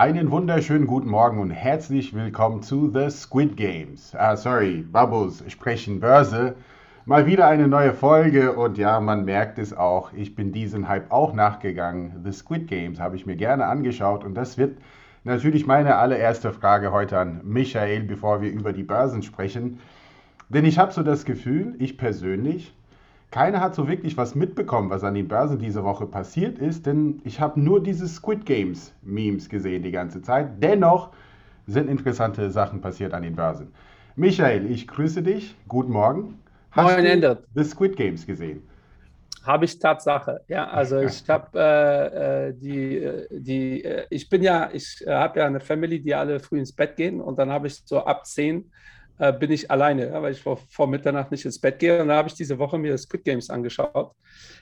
Einen wunderschönen guten Morgen und herzlich willkommen zu The Squid Games. Ah, sorry, Bubbles sprechen Börse. Mal wieder eine neue Folge und ja, man merkt es auch, ich bin diesem Hype auch nachgegangen. The Squid Games habe ich mir gerne angeschaut und das wird natürlich meine allererste Frage heute an Michael, bevor wir über die Börsen sprechen. Denn ich habe so das Gefühl, ich persönlich, keiner hat so wirklich was mitbekommen, was an den Börsen diese Woche passiert ist, denn ich habe nur diese Squid Games Memes gesehen die ganze Zeit. Dennoch sind interessante Sachen passiert an den Börsen. Michael, ich grüße dich. Guten Morgen. Hast Moin, du Ender. The Squid Games gesehen? Habe ich Tatsache. Ja, also ich habe äh, äh, die, äh, die, äh, ich bin ja, ich habe ja eine Family, die alle früh ins Bett gehen und dann habe ich so ab 10 äh, bin ich alleine, ja, weil ich vor, vor, Mitternacht nicht ins Bett gehe. Und da habe ich diese Woche mir Squid Games angeschaut.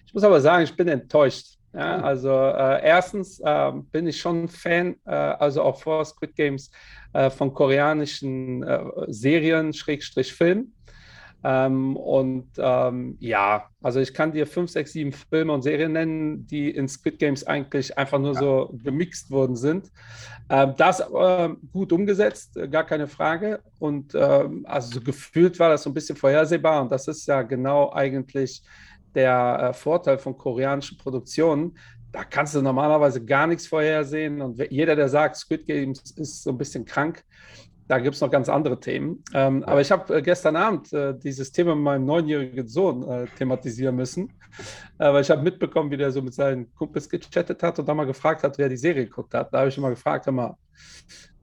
Ich muss aber sagen, ich bin enttäuscht. Ja, also äh, erstens äh, bin ich schon Fan, äh, also auch vor Squid Games, äh, von koreanischen äh, Serien, Schrägstrich Film. Ähm, und ähm, ja, also ich kann dir fünf, sechs, sieben Filme und Serien nennen, die in Squid Games eigentlich einfach nur ja. so gemixt worden sind. Ähm, das äh, gut umgesetzt, äh, gar keine Frage. Und ähm, also so gefühlt war das so ein bisschen vorhersehbar. Und das ist ja genau eigentlich der äh, Vorteil von koreanischen Produktionen. Da kannst du normalerweise gar nichts vorhersehen. Und jeder, der sagt, Squid Games ist so ein bisschen krank, da gibt es noch ganz andere Themen. Ähm, aber ich habe äh, gestern Abend äh, dieses Thema mit meinem neunjährigen Sohn äh, thematisieren müssen, äh, weil ich habe mitbekommen, wie der so mit seinen Kumpels gechattet hat und dann mal gefragt hat, wer die Serie geguckt hat. Da habe ich immer gefragt, hör mal,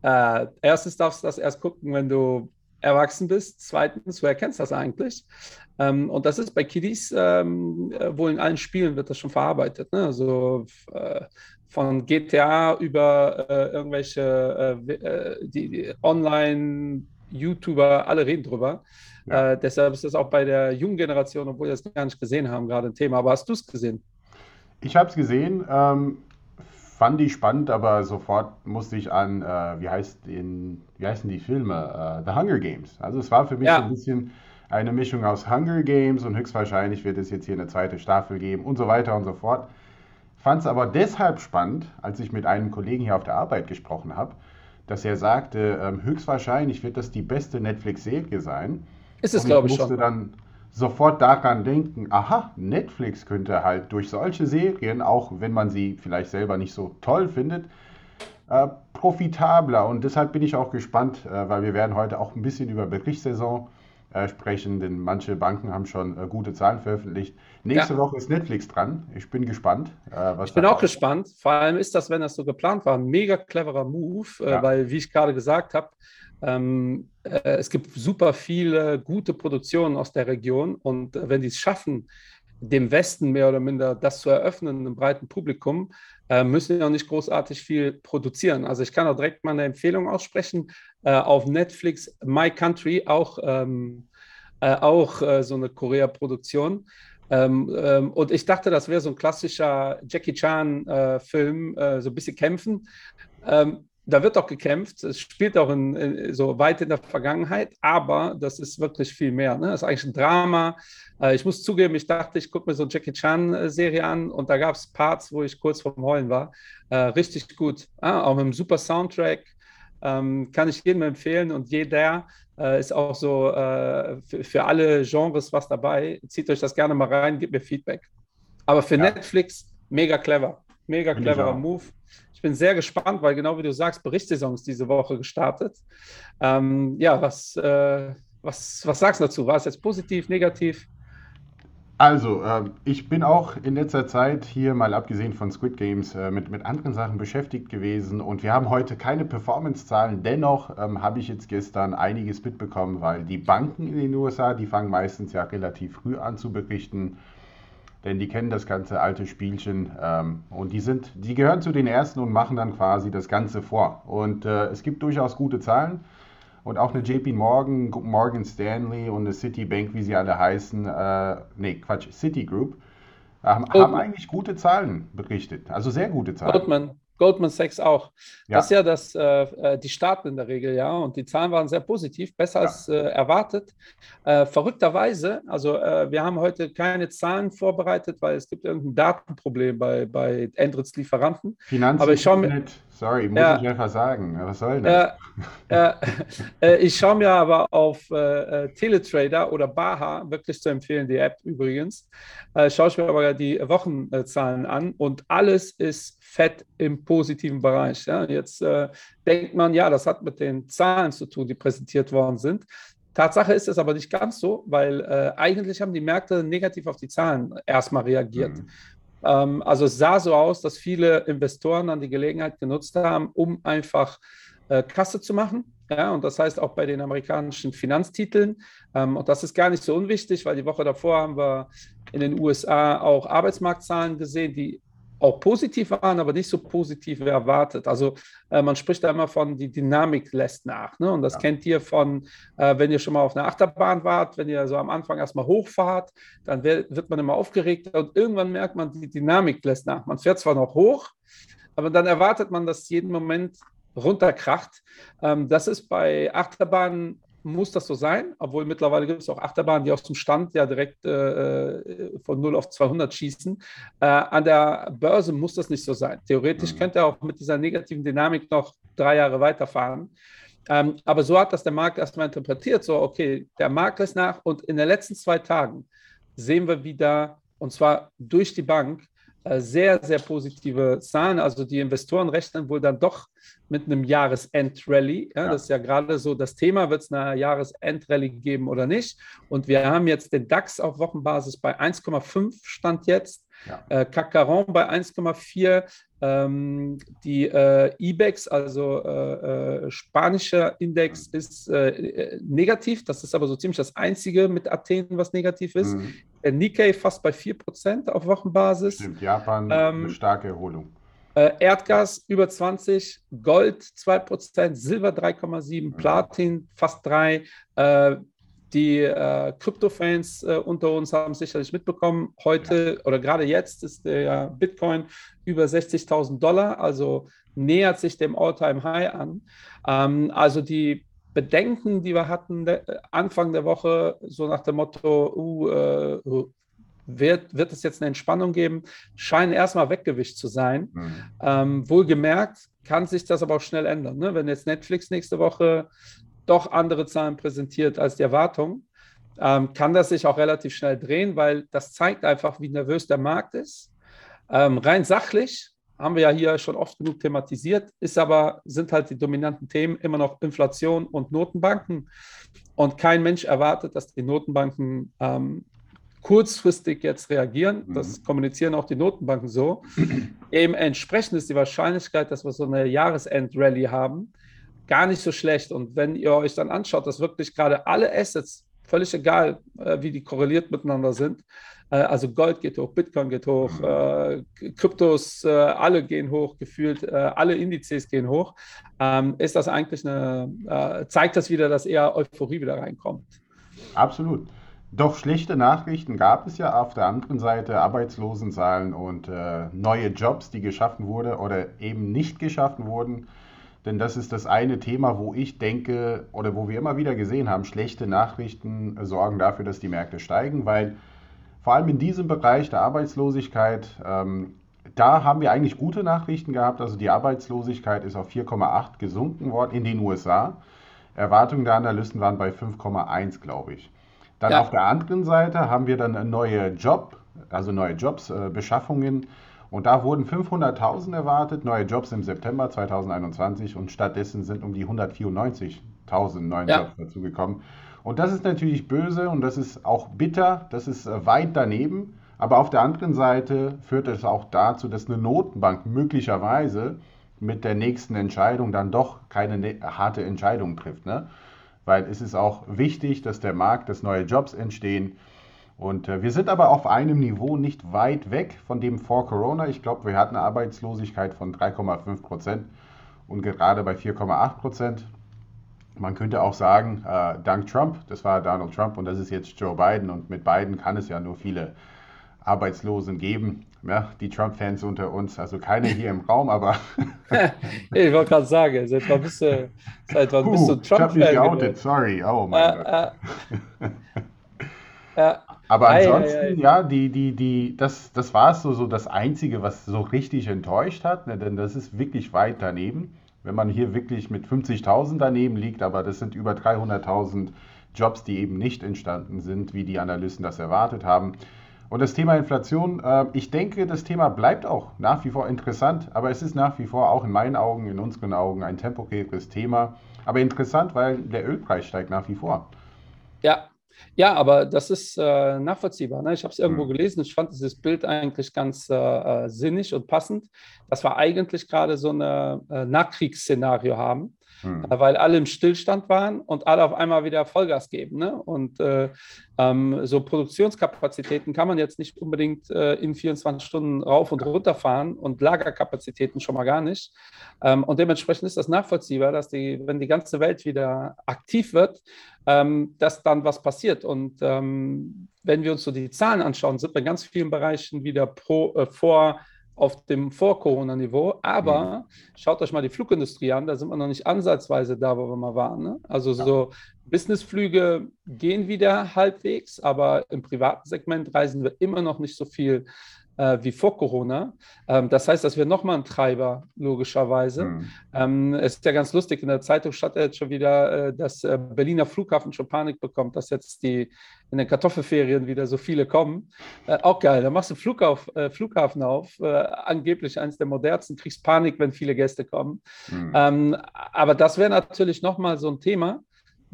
äh, erstens darfst du das erst gucken, wenn du erwachsen bist. Zweitens, woher kennst du das eigentlich? Ähm, und das ist bei Kiddies ähm, äh, wohl in allen Spielen wird das schon verarbeitet. Ne? Also von GTA über äh, irgendwelche äh, äh, die, die Online-YouTuber, alle reden drüber. Ja. Äh, deshalb ist das auch bei der jungen Generation, obwohl wir es gar nicht gesehen haben, gerade ein Thema. Aber hast du es gesehen? Ich habe es gesehen, ähm, fand ich spannend, aber sofort musste ich an, äh, wie, heißt den, wie heißen die Filme? Uh, The Hunger Games. Also es war für mich ja. ein bisschen eine Mischung aus Hunger Games und höchstwahrscheinlich wird es jetzt hier eine zweite Staffel geben und so weiter und so fort. Fand es aber deshalb spannend, als ich mit einem Kollegen hier auf der Arbeit gesprochen habe, dass er sagte, ähm, höchstwahrscheinlich wird das die beste Netflix-Serie sein. Ist es, glaube ich, schon. Ich musste dann sofort daran denken, aha, Netflix könnte halt durch solche Serien, auch wenn man sie vielleicht selber nicht so toll findet, äh, profitabler. Und deshalb bin ich auch gespannt, äh, weil wir werden heute auch ein bisschen über Berichtssaison äh, sprechen, denn manche Banken haben schon äh, gute Zahlen veröffentlicht. Nächste ja. Woche ist Netflix dran. Ich bin gespannt. Äh, ich bin auch gespannt. Vor allem ist das, wenn das so geplant war, ein mega cleverer Move, äh, ja. weil, wie ich gerade gesagt habe, ähm, äh, es gibt super viele gute Produktionen aus der Region und wenn die es schaffen, dem Westen mehr oder minder das zu eröffnen, einem breiten Publikum, äh, müssen ja nicht großartig viel produzieren. Also ich kann auch direkt mal eine Empfehlung aussprechen. Äh, auf Netflix My Country, auch, ähm, äh, auch äh, so eine Korea-Produktion. Ähm, ähm, und ich dachte, das wäre so ein klassischer Jackie Chan-Film, äh, äh, so ein bisschen kämpfen. Ähm, da wird auch gekämpft. Es spielt auch in, in, so weit in der Vergangenheit, aber das ist wirklich viel mehr. Ne? Das ist eigentlich ein Drama. Äh, ich muss zugeben, ich dachte, ich gucke mir so eine Jackie Chan-Serie an und da gab es Parts, wo ich kurz vorm Heulen war. Äh, richtig gut. Ah, auch mit einem super Soundtrack. Ähm, kann ich jedem empfehlen und jeder äh, ist auch so äh, für, für, alle Genres was dabei. Zieht euch das gerne mal rein, gebt mir Feedback. Aber für ja. Netflix mega clever. Mega cleverer Move bin sehr gespannt, weil genau wie du sagst, Berichtssaison ist diese Woche gestartet. Ähm, ja, was, äh, was, was sagst du dazu? War es jetzt positiv, negativ? Also, äh, ich bin auch in letzter Zeit hier, mal abgesehen von Squid Games, äh, mit, mit anderen Sachen beschäftigt gewesen und wir haben heute keine Performance-Zahlen. Dennoch ähm, habe ich jetzt gestern einiges mitbekommen, weil die Banken in den USA, die fangen meistens ja relativ früh an zu berichten denn die kennen das ganze alte Spielchen ähm, und die sind, die gehören zu den ersten und machen dann quasi das Ganze vor. Und äh, es gibt durchaus gute Zahlen und auch eine JP Morgan, Morgan Stanley und eine Citibank, wie sie alle heißen, äh, nee, Quatsch, Citigroup, äh, haben, haben eigentlich gute Zahlen berichtet, also sehr gute Zahlen. Goldman, Goldman Sachs auch. Ja. Das ist ja das, äh, äh, die Staaten in der Regel, ja. Und die Zahlen waren sehr positiv, besser ja. als äh, erwartet. Äh, verrückterweise, also äh, wir haben heute keine Zahlen vorbereitet, weil es gibt irgendein Datenproblem bei, bei Endritz-Lieferanten. Finanzinstitut Sorry, muss ja. ich einfach sagen. Was soll das? Ja, äh, ich schaue mir aber auf äh, äh, Teletrader oder Baha, wirklich zu empfehlen, die App übrigens, äh, schaue ich mir aber die Wochenzahlen an und alles ist fett im positiven Bereich. Ja? Jetzt äh, denkt man, ja, das hat mit den Zahlen zu tun, die präsentiert worden sind. Tatsache ist es aber nicht ganz so, weil äh, eigentlich haben die Märkte negativ auf die Zahlen erstmal reagiert. Mhm. Ähm, also es sah so aus, dass viele Investoren dann die Gelegenheit genutzt haben, um einfach äh, Kasse zu machen. Ja, und das heißt auch bei den amerikanischen Finanztiteln. Ähm, und das ist gar nicht so unwichtig, weil die Woche davor haben wir in den USA auch Arbeitsmarktzahlen gesehen, die auch positiv waren, aber nicht so positiv wie erwartet. Also äh, man spricht da immer von, die Dynamik lässt nach. Ne? Und das ja. kennt ihr von, äh, wenn ihr schon mal auf einer Achterbahn wart, wenn ihr so am Anfang erstmal hochfahrt, dann wird man immer aufgeregt und irgendwann merkt man, die Dynamik lässt nach. Man fährt zwar noch hoch, aber dann erwartet man, dass jeden Moment runterkracht. Ähm, das ist bei Achterbahnen muss das so sein, obwohl mittlerweile gibt es auch Achterbahnen, die aus dem Stand ja direkt äh, äh von 0 auf 200 schießen. Äh, an der Börse muss das nicht so sein. Theoretisch mhm. könnte er auch mit dieser negativen Dynamik noch drei Jahre weiterfahren. Ähm, aber so hat das der Markt erstmal interpretiert, so okay, der Markt ist nach und in den letzten zwei Tagen sehen wir wieder, und zwar durch die Bank, sehr, sehr positive Zahlen. Also die Investoren rechnen wohl dann doch mit einem Jahresend-Rally. Ja, ja. Das ist ja gerade so das Thema, wird es eine Jahresend-Rally geben oder nicht. Und wir haben jetzt den DAX auf Wochenbasis bei 1,5 Stand jetzt. Ja. Äh, Kakaron bei 1,4, ähm, die äh, IBEX, also äh, äh, spanischer Index, mhm. ist äh, äh, negativ. Das ist aber so ziemlich das Einzige mit Athen, was negativ ist. Mhm. Der Nikkei fast bei 4% auf Wochenbasis. Stimmt, Japan ähm, eine starke Erholung. Erdgas über 20, Gold 2%, Silber 3,7, mhm. Platin fast 3, die äh, Krypto-Fans äh, unter uns haben sicherlich mitbekommen, heute oder gerade jetzt ist der Bitcoin über 60.000 Dollar, also nähert sich dem All-Time-High an. Ähm, also die Bedenken, die wir hatten de, Anfang der Woche, so nach dem Motto, uh, äh, wird, wird es jetzt eine Entspannung geben, scheinen erstmal weggewischt zu sein. Mhm. Ähm, wohlgemerkt kann sich das aber auch schnell ändern. Ne? Wenn jetzt Netflix nächste Woche doch andere Zahlen präsentiert als die Erwartung, ähm, kann das sich auch relativ schnell drehen, weil das zeigt einfach, wie nervös der Markt ist. Ähm, rein sachlich haben wir ja hier schon oft genug thematisiert, ist aber, sind halt die dominanten Themen immer noch Inflation und Notenbanken. Und kein Mensch erwartet, dass die Notenbanken ähm, kurzfristig jetzt reagieren. Mhm. Das kommunizieren auch die Notenbanken so. Eben entsprechend ist die Wahrscheinlichkeit, dass wir so eine Jahresend-Rally haben, gar nicht so schlecht. Und wenn ihr euch dann anschaut, dass wirklich gerade alle Assets, völlig egal, äh, wie die korreliert miteinander sind, äh, also Gold geht hoch, Bitcoin geht hoch, äh, Kryptos, äh, alle gehen hoch, gefühlt äh, alle Indizes gehen hoch, ähm, ist das eigentlich eine, äh, zeigt das wieder, dass eher Euphorie wieder reinkommt. Absolut. Doch schlechte Nachrichten gab es ja auf der anderen Seite, Arbeitslosenzahlen und neue Jobs, die geschaffen wurden oder eben nicht geschaffen wurden. Denn das ist das eine Thema, wo ich denke oder wo wir immer wieder gesehen haben, schlechte Nachrichten sorgen dafür, dass die Märkte steigen, weil vor allem in diesem Bereich der Arbeitslosigkeit, ähm, da haben wir eigentlich gute Nachrichten gehabt. Also die Arbeitslosigkeit ist auf 4,8 gesunken worden in den USA. Erwartungen der Analysten waren bei 5,1, glaube ich. Dann ja. auf der anderen Seite haben wir dann neue Job, also neue Jobs, äh, Beschaffungen und da wurden 500.000 erwartet, neue Jobs im September 2021 und stattdessen sind um die 194.000 neue ja. Jobs dazugekommen. Und das ist natürlich böse und das ist auch bitter, das ist äh, weit daneben. Aber auf der anderen Seite führt es auch dazu, dass eine Notenbank möglicherweise mit der nächsten Entscheidung dann doch keine ne-, harte Entscheidung trifft. Ne? Weil es ist auch wichtig, dass der Markt, dass neue Jobs entstehen. Und äh, wir sind aber auf einem Niveau nicht weit weg von dem vor Corona. Ich glaube, wir hatten eine Arbeitslosigkeit von 3,5 Prozent und gerade bei 4,8 Prozent. Man könnte auch sagen, äh, dank Trump, das war Donald Trump und das ist jetzt Joe Biden und mit Biden kann es ja nur viele Arbeitslosen geben. Ja, die Trump-Fans unter uns, also keine hier im Raum, aber. ich wollte gerade sagen, seit wann bist du, seit wann bist du Trump-Fan? Ich habe mich geoutet, sorry, oh mein äh, Gott. Äh, Aber ansonsten, ei, ei, ei. ja, die, die, die, das, das war so, so das Einzige, was so richtig enttäuscht hat, ne? denn das ist wirklich weit daneben. Wenn man hier wirklich mit 50.000 daneben liegt, aber das sind über 300.000 Jobs, die eben nicht entstanden sind, wie die Analysten das erwartet haben. Und das Thema Inflation, äh, ich denke, das Thema bleibt auch nach wie vor interessant, aber es ist nach wie vor auch in meinen Augen, in unseren Augen ein temporäres Thema. Aber interessant, weil der Ölpreis steigt nach wie vor. Ja, ja, aber das ist äh, nachvollziehbar. Ne? Ich habe es irgendwo mhm. gelesen. Ich fand dieses Bild eigentlich ganz äh, äh sinnig und passend, dass wir eigentlich gerade so ein äh, Nachkriegsszenario haben mhm. weil alle im Stillstand waren und alle auf einmal wieder Vollgas geben. Ne? Und äh, ähm, so Produktionskapazitäten kann man jetzt nicht unbedingt äh, in 24 Stunden rauf und runter fahren und Lagerkapazitäten schon mal gar nicht. Ähm, und dementsprechend ist das nachvollziehbar, dass die, wenn die ganze Welt wieder aktiv wird, ähm, dass dann was passiert. Und ähm, wenn wir uns so die Zahlen anschauen, sind wir in ganz vielen Bereichen wieder pro, äh, vor auf dem Vor-Corona-Niveau. Aber mhm. schaut euch mal die Flugindustrie an, da sind wir noch nicht ansatzweise da, wo wir mal waren. Ne? Also ja. so Businessflüge gehen wieder halbwegs, aber im privaten Segment reisen wir immer noch nicht so viel äh, wie vor Corona. Ähm, das heißt, dass wir nochmal einen Treiber, logischerweise. Mhm. Ähm, es ist ja ganz lustig, in der Zeitung stand jetzt schon wieder, äh, dass äh, Berliner Flughafen schon Panik bekommt, dass jetzt die in den Kartoffelferien wieder so viele kommen. Äh, auch geil, da machst du Flughauf, äh, Flughafen auf, äh, angeblich eines der modernsten, kriegst Panik, wenn viele Gäste kommen. Mhm. Ähm, aber das wäre natürlich nochmal so ein Thema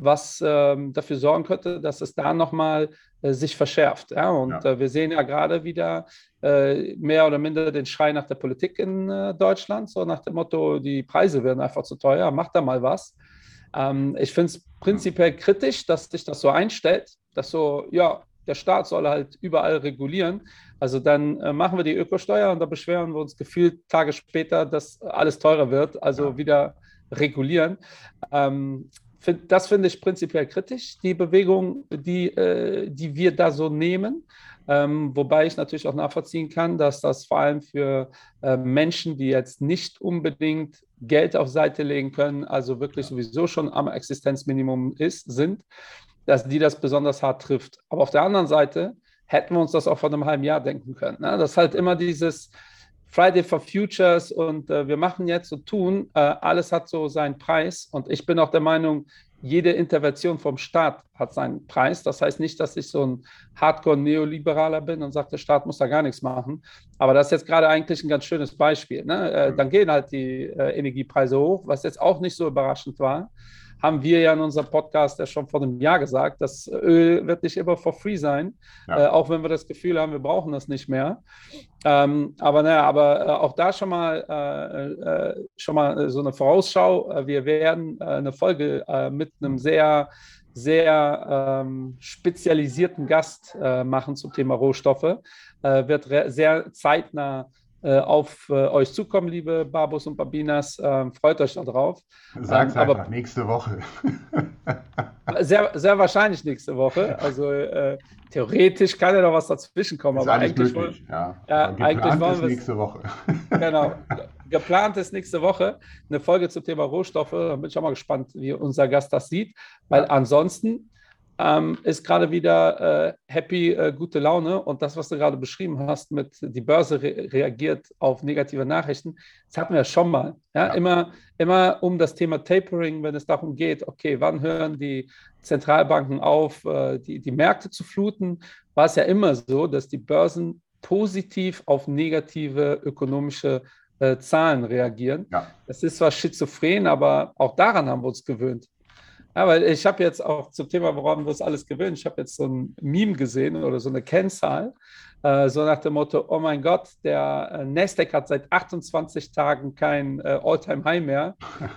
was ähm, dafür sorgen könnte, dass es da nochmal äh, sich verschärft. Ja? Und ja. Äh, wir sehen ja gerade wieder äh, mehr oder minder den Schrei nach der Politik in äh, Deutschland, so nach dem Motto, die Preise werden einfach zu teuer, macht da mal was. Ähm, ich finde es prinzipiell kritisch, dass sich das so einstellt, dass so, ja, der Staat soll halt überall regulieren. Also dann äh, machen wir die Ökosteuer und da beschweren wir uns gefühlt Tage später, dass alles teurer wird, also ja. wieder regulieren. Ähm, find, das finde ich prinzipiell kritisch, die Bewegung, die, äh, die wir da so nehmen. Ähm, wobei ich natürlich auch nachvollziehen kann, dass das vor allem für äh, Menschen, die jetzt nicht unbedingt Geld auf Seite legen können, also wirklich sowieso schon am Existenzminimum ist, sind, dass die das besonders hart trifft. Aber auf der anderen Seite hätten wir uns das auch vor einem halben Jahr denken können. Ne? Das ist halt immer dieses, Friday for Futures und äh, wir machen jetzt und tun, äh, alles hat so seinen Preis. Und ich bin auch der Meinung, jede Intervention vom Staat hat seinen Preis. Das heißt nicht, dass ich so ein Hardcore-Neoliberaler bin und sage, der Staat muss da gar nichts machen. Aber das ist jetzt gerade eigentlich ein ganz schönes Beispiel. Ne? Äh, dann gehen halt die äh, Energiepreise hoch, was jetzt auch nicht so überraschend war haben wir ja in unserem Podcast ja schon vor einem Jahr gesagt, das Öl wird nicht immer for free sein, ja. äh, auch wenn wir das Gefühl haben, wir brauchen das nicht mehr. Ähm, aber naja, aber äh, auch da schon mal, äh, äh schon mal so eine Vorausschau. Äh, wir werden äh, eine Folge mit einem sehr sehr ähm, spezialisierten Gast machen zum Thema Rohstoffe. wird sehr zeitnah äh, auf äh, euch zukommen, liebe Babus und Babinas. Ähm, freut euch darauf. Sagt ähm, einfach nächste Woche. sehr, sehr wahrscheinlich nächste Woche. Also äh, theoretisch kann ja noch was dazwischen kommen. Ist aber eigentlich, möglich, ja. ja eigentlich wollen wir nächste Woche. genau. Geplant ist nächste Woche eine Folge zum Thema Rohstoffe. Da bin ich auch mal gespannt, wie unser Gast das sieht. Weil ansonsten ähm, ist gerade wieder äh, happy, äh, gute Laune. Und das, was du gerade beschrieben hast, mit die Börse re reagiert auf negative Nachrichten, das hatten wir ja schon mal. Ja? ja? Immer, immer um das Thema Tapering, wenn es darum geht, okay, wann hören die Zentralbanken auf, äh, die, die Märkte zu fluten, war es ja immer so, dass die Börsen positiv auf negative ökonomische äh, Zahlen reagieren. Ja. Das ist zwar schizophren, aber auch daran haben wir uns gewöhnt. Weil ich habe jetzt auch zum Thema, woran wir uns alles gewöhnen, ich habe jetzt so ein Meme gesehen oder so eine Kennzahl, äh, so nach dem Motto, oh mein Gott, der äh, Nasdaq hat seit 28 Tagen kein äh, All-Time-High mehr.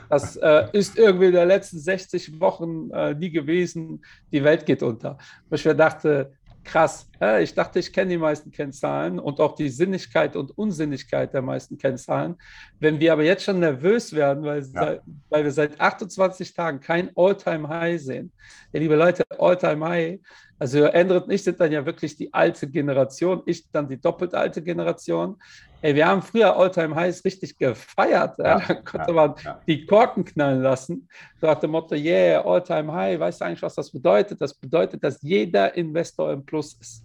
Das äh, ist irgendwie in den letzten 60 Wochen äh, nie gewesen. Die Welt geht unter. Wo ich mir dachte, krass, Ich dachte, ich kenne die meisten Kennzahlen und auch die Sinnigkeit und Unsinnigkeit der meisten Kennzahlen. Wenn wir aber jetzt schon nervös werden, weil, ja. weil wir seit 28 Tagen kein All-Time-High sehen. Ja, liebe Leute, All-Time-High, also ändert nicht, sind dann ja wirklich die alte Generation, ich dann die doppelt alte Generation. Ey, wir haben früher Alltime Highs richtig gefeiert. Ja, Da konnte man die Korken knallen lassen. So nach dem Motto, yeah, Alltime High. Weißt du eigentlich, was das bedeutet? Das bedeutet, dass jeder Investor im Plus ist.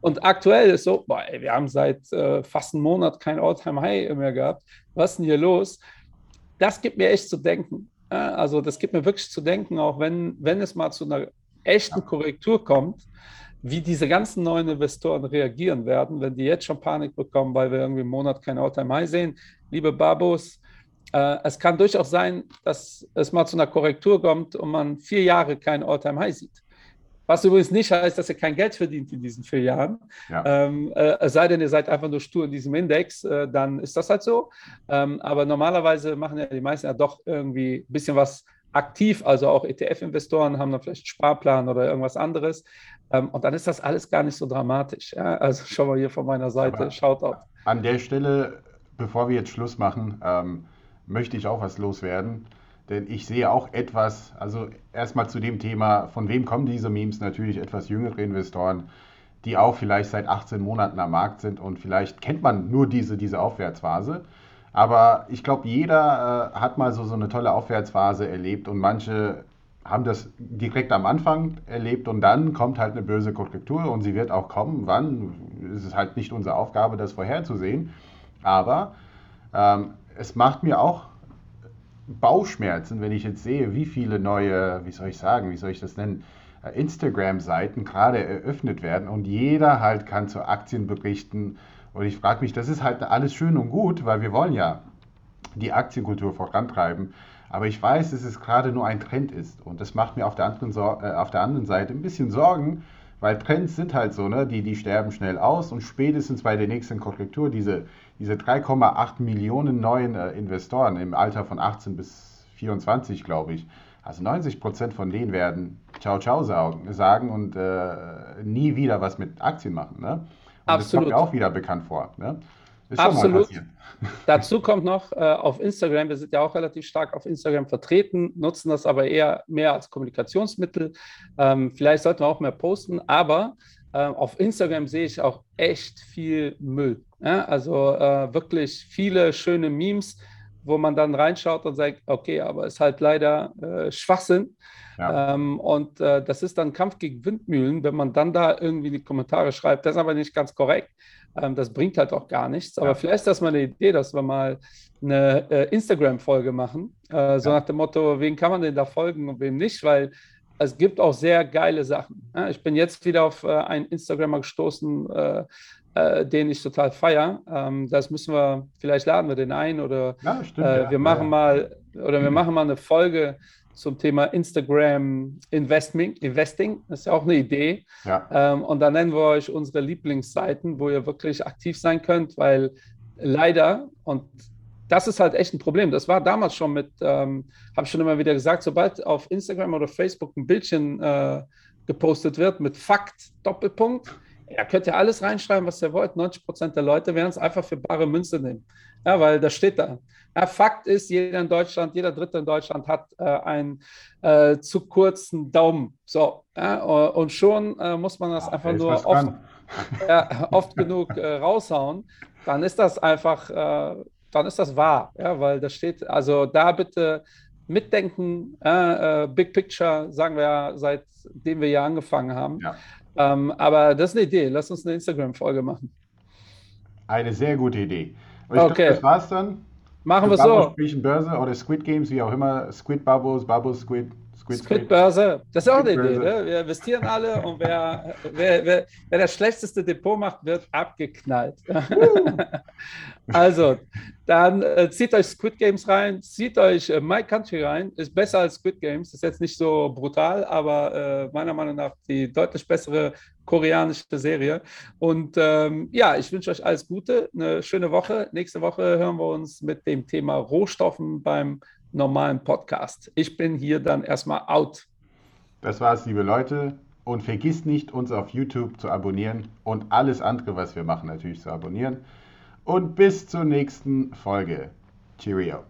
Und aktuell ist so, boah, ey, wir haben seit äh, fast einem Monat kein Alltime High mehr gehabt. Was ist denn hier los? Das gibt mir echt zu denken. Also das gibt mir wirklich zu denken, auch wenn, wenn es mal zu einer echten Korrektur kommt, wie diese ganzen neuen Investoren reagieren werden, wenn die jetzt schon Panik bekommen, weil wir irgendwie im Monat kein All-Time-High sehen. Liebe Babos, äh, es kann durchaus sein, dass es mal zu einer Korrektur kommt und man vier Jahre kein All-Time-High sieht. Was übrigens nicht heißt, dass ihr kein Geld verdient in diesen vier Jahren. Ja. Ähm, äh, es sei denn, ihr seid einfach nur stur in diesem Index, äh, dann ist das halt so. Ähm, aber normalerweise machen ja die meisten ja doch irgendwie ein bisschen was aktiv, also auch ETF-Investoren haben dann vielleicht einen Sparplan oder irgendwas anderes. Ähm, und dann ist das alles gar nicht so dramatisch. Ja? Also schon mal hier von meiner Seite, schaut auf. An der Stelle, bevor wir jetzt Schluss machen, ähm, möchte ich auch was loswerden. Denn ich sehe auch etwas, also erstmal zu dem Thema, von wem kommen diese Memes? Natürlich etwas jüngere Investoren, die auch vielleicht seit 18 Monaten am Markt sind und vielleicht kennt man nur diese, diese Aufwärtsphase. Aber ich glaube, jeder äh, hat mal so, so eine tolle Aufwärtsphase erlebt und manche haben das direkt am Anfang erlebt und dann kommt halt eine böse Korrektur und sie wird auch kommen. Wann? Es ist halt nicht unsere Aufgabe, das vorherzusehen. Aber ähm, es macht mir auch Bauchschmerzen, wenn ich jetzt sehe, wie viele neue, wie soll ich sagen, wie soll ich das nennen, äh, Instagram-Seiten gerade eröffnet werden und jeder halt kann zu Aktien berichten und ich frage mich, das ist halt alles schön und gut, weil wir wollen ja die Aktienkultur vorantreiben. Aber ich weiß, dass es gerade nur ein Trend ist. Und das macht mir auf der anderen, äh, auf der anderen Seite ein bisschen Sorgen, weil Trends sind halt so, ne? die, die sterben schnell aus und spätestens bei der nächsten Korrektur, diese, diese 3,8 Millionen neuen äh, Investoren im Alter von 18 bis 24, glaube ich, also 90 Prozent von denen werden Ciao Ciao sagen und äh, nie wieder was mit Aktien machen. Ne? Und Absolut. Das kommt mir auch wieder bekannt vor. Ne? Absolut. Dazu kommt noch äh, auf Instagram, wir sind ja auch relativ stark auf Instagram vertreten, nutzen das aber eher mehr als Kommunikationsmittel. Ähm, vielleicht sollten wir auch mehr posten, aber äh, auf Instagram sehe ich auch echt viel Müll. Ja? Also äh, wirklich viele schöne Memes, wo man dann reinschaut und sagt, okay, aber es ist halt leider äh, Schwachsinn. Ja. Ähm, und äh, das ist dann Kampf gegen Windmühlen, wenn man dann da irgendwie die Kommentare schreibt. Das ist aber nicht ganz korrekt. Ähm, das bringt halt auch gar nichts. Aber ja. vielleicht ist das mal eine Idee, dass wir mal eine äh, Instagram-Folge machen. Äh, so ja. nach dem Motto, wen kann man denn da folgen und wem nicht? Weil es gibt auch sehr geile Sachen. ich bin jetzt wieder auf äh, einen Instagrammer gestoßen, äh, den ich total feiere. Ähm, das müssen wir, vielleicht laden wir den ein oder ja, stimmt, äh, wir ja. machen mal oder wir machen mal eine Folge zum Thema Instagram Investing. Investing das ist ja auch eine Idee. Ja. Ähm, und dann nennen wir euch unsere Lieblingsseiten, wo ihr wirklich aktiv sein könnt, weil leider, und das ist halt echt ein Problem. Das war damals schon mit, ähm, habe ich schon immer wieder gesagt, sobald auf Instagram oder Facebook ein Bildchen äh, gepostet wird mit Fakt, Doppelpunkt, ja, könnt ihr alles reinschreiben, was ihr wollt. 90 Prozent der Leute werden es einfach für bare Münze nehmen. Ja, weil das steht da. Ja, Fakt ist, jeder in Deutschland, jeder Dritte in Deutschland hat äh, einen äh, zu kurzen Daumen. So, ja, und schon äh, muss man das ja, einfach nur oft, oft genug äh, raushauen. Dann ist das einfach, äh, dann ist das wahr. Ja, weil da steht, also da bitte mitdenken, äh, Big Picture, sagen wir ja, seitdem wir hier angefangen haben. Ja. Ähm, aber das ist eine Idee. Lass uns eine Instagram-Folge machen. Eine sehr gute Idee. Und ich okay. glaube, das war's dann. Machen wir so. Börse oder Squid Games, wie auch immer. Squid Bubbles, Bubbles Squid. Squid, Squid Börse, das ist auch eine Idee. Ne? Wir investieren alle und wer, wer, wer, wer, das schlechteste Depot macht, wird abgeknallt. also, dann äh, zieht euch Squid Games rein, zieht euch äh, My Country rein. Ist besser als Squid Games. Ist jetzt nicht so brutal, aber äh, meiner Meinung nach die deutlich bessere koreanische Serie. Und ähm, ja, ich wünsche euch alles Gute, eine schöne Woche. Nächste Woche hören wir uns mit dem Thema Rohstoffen beim normalen Podcast. Ich bin hier dann erstmal out. Das war's, liebe Leute. Und vergiss nicht, uns auf YouTube zu abonnieren und alles andere, was wir machen, natürlich zu abonnieren. Und bis zur nächsten Folge. Cheerio.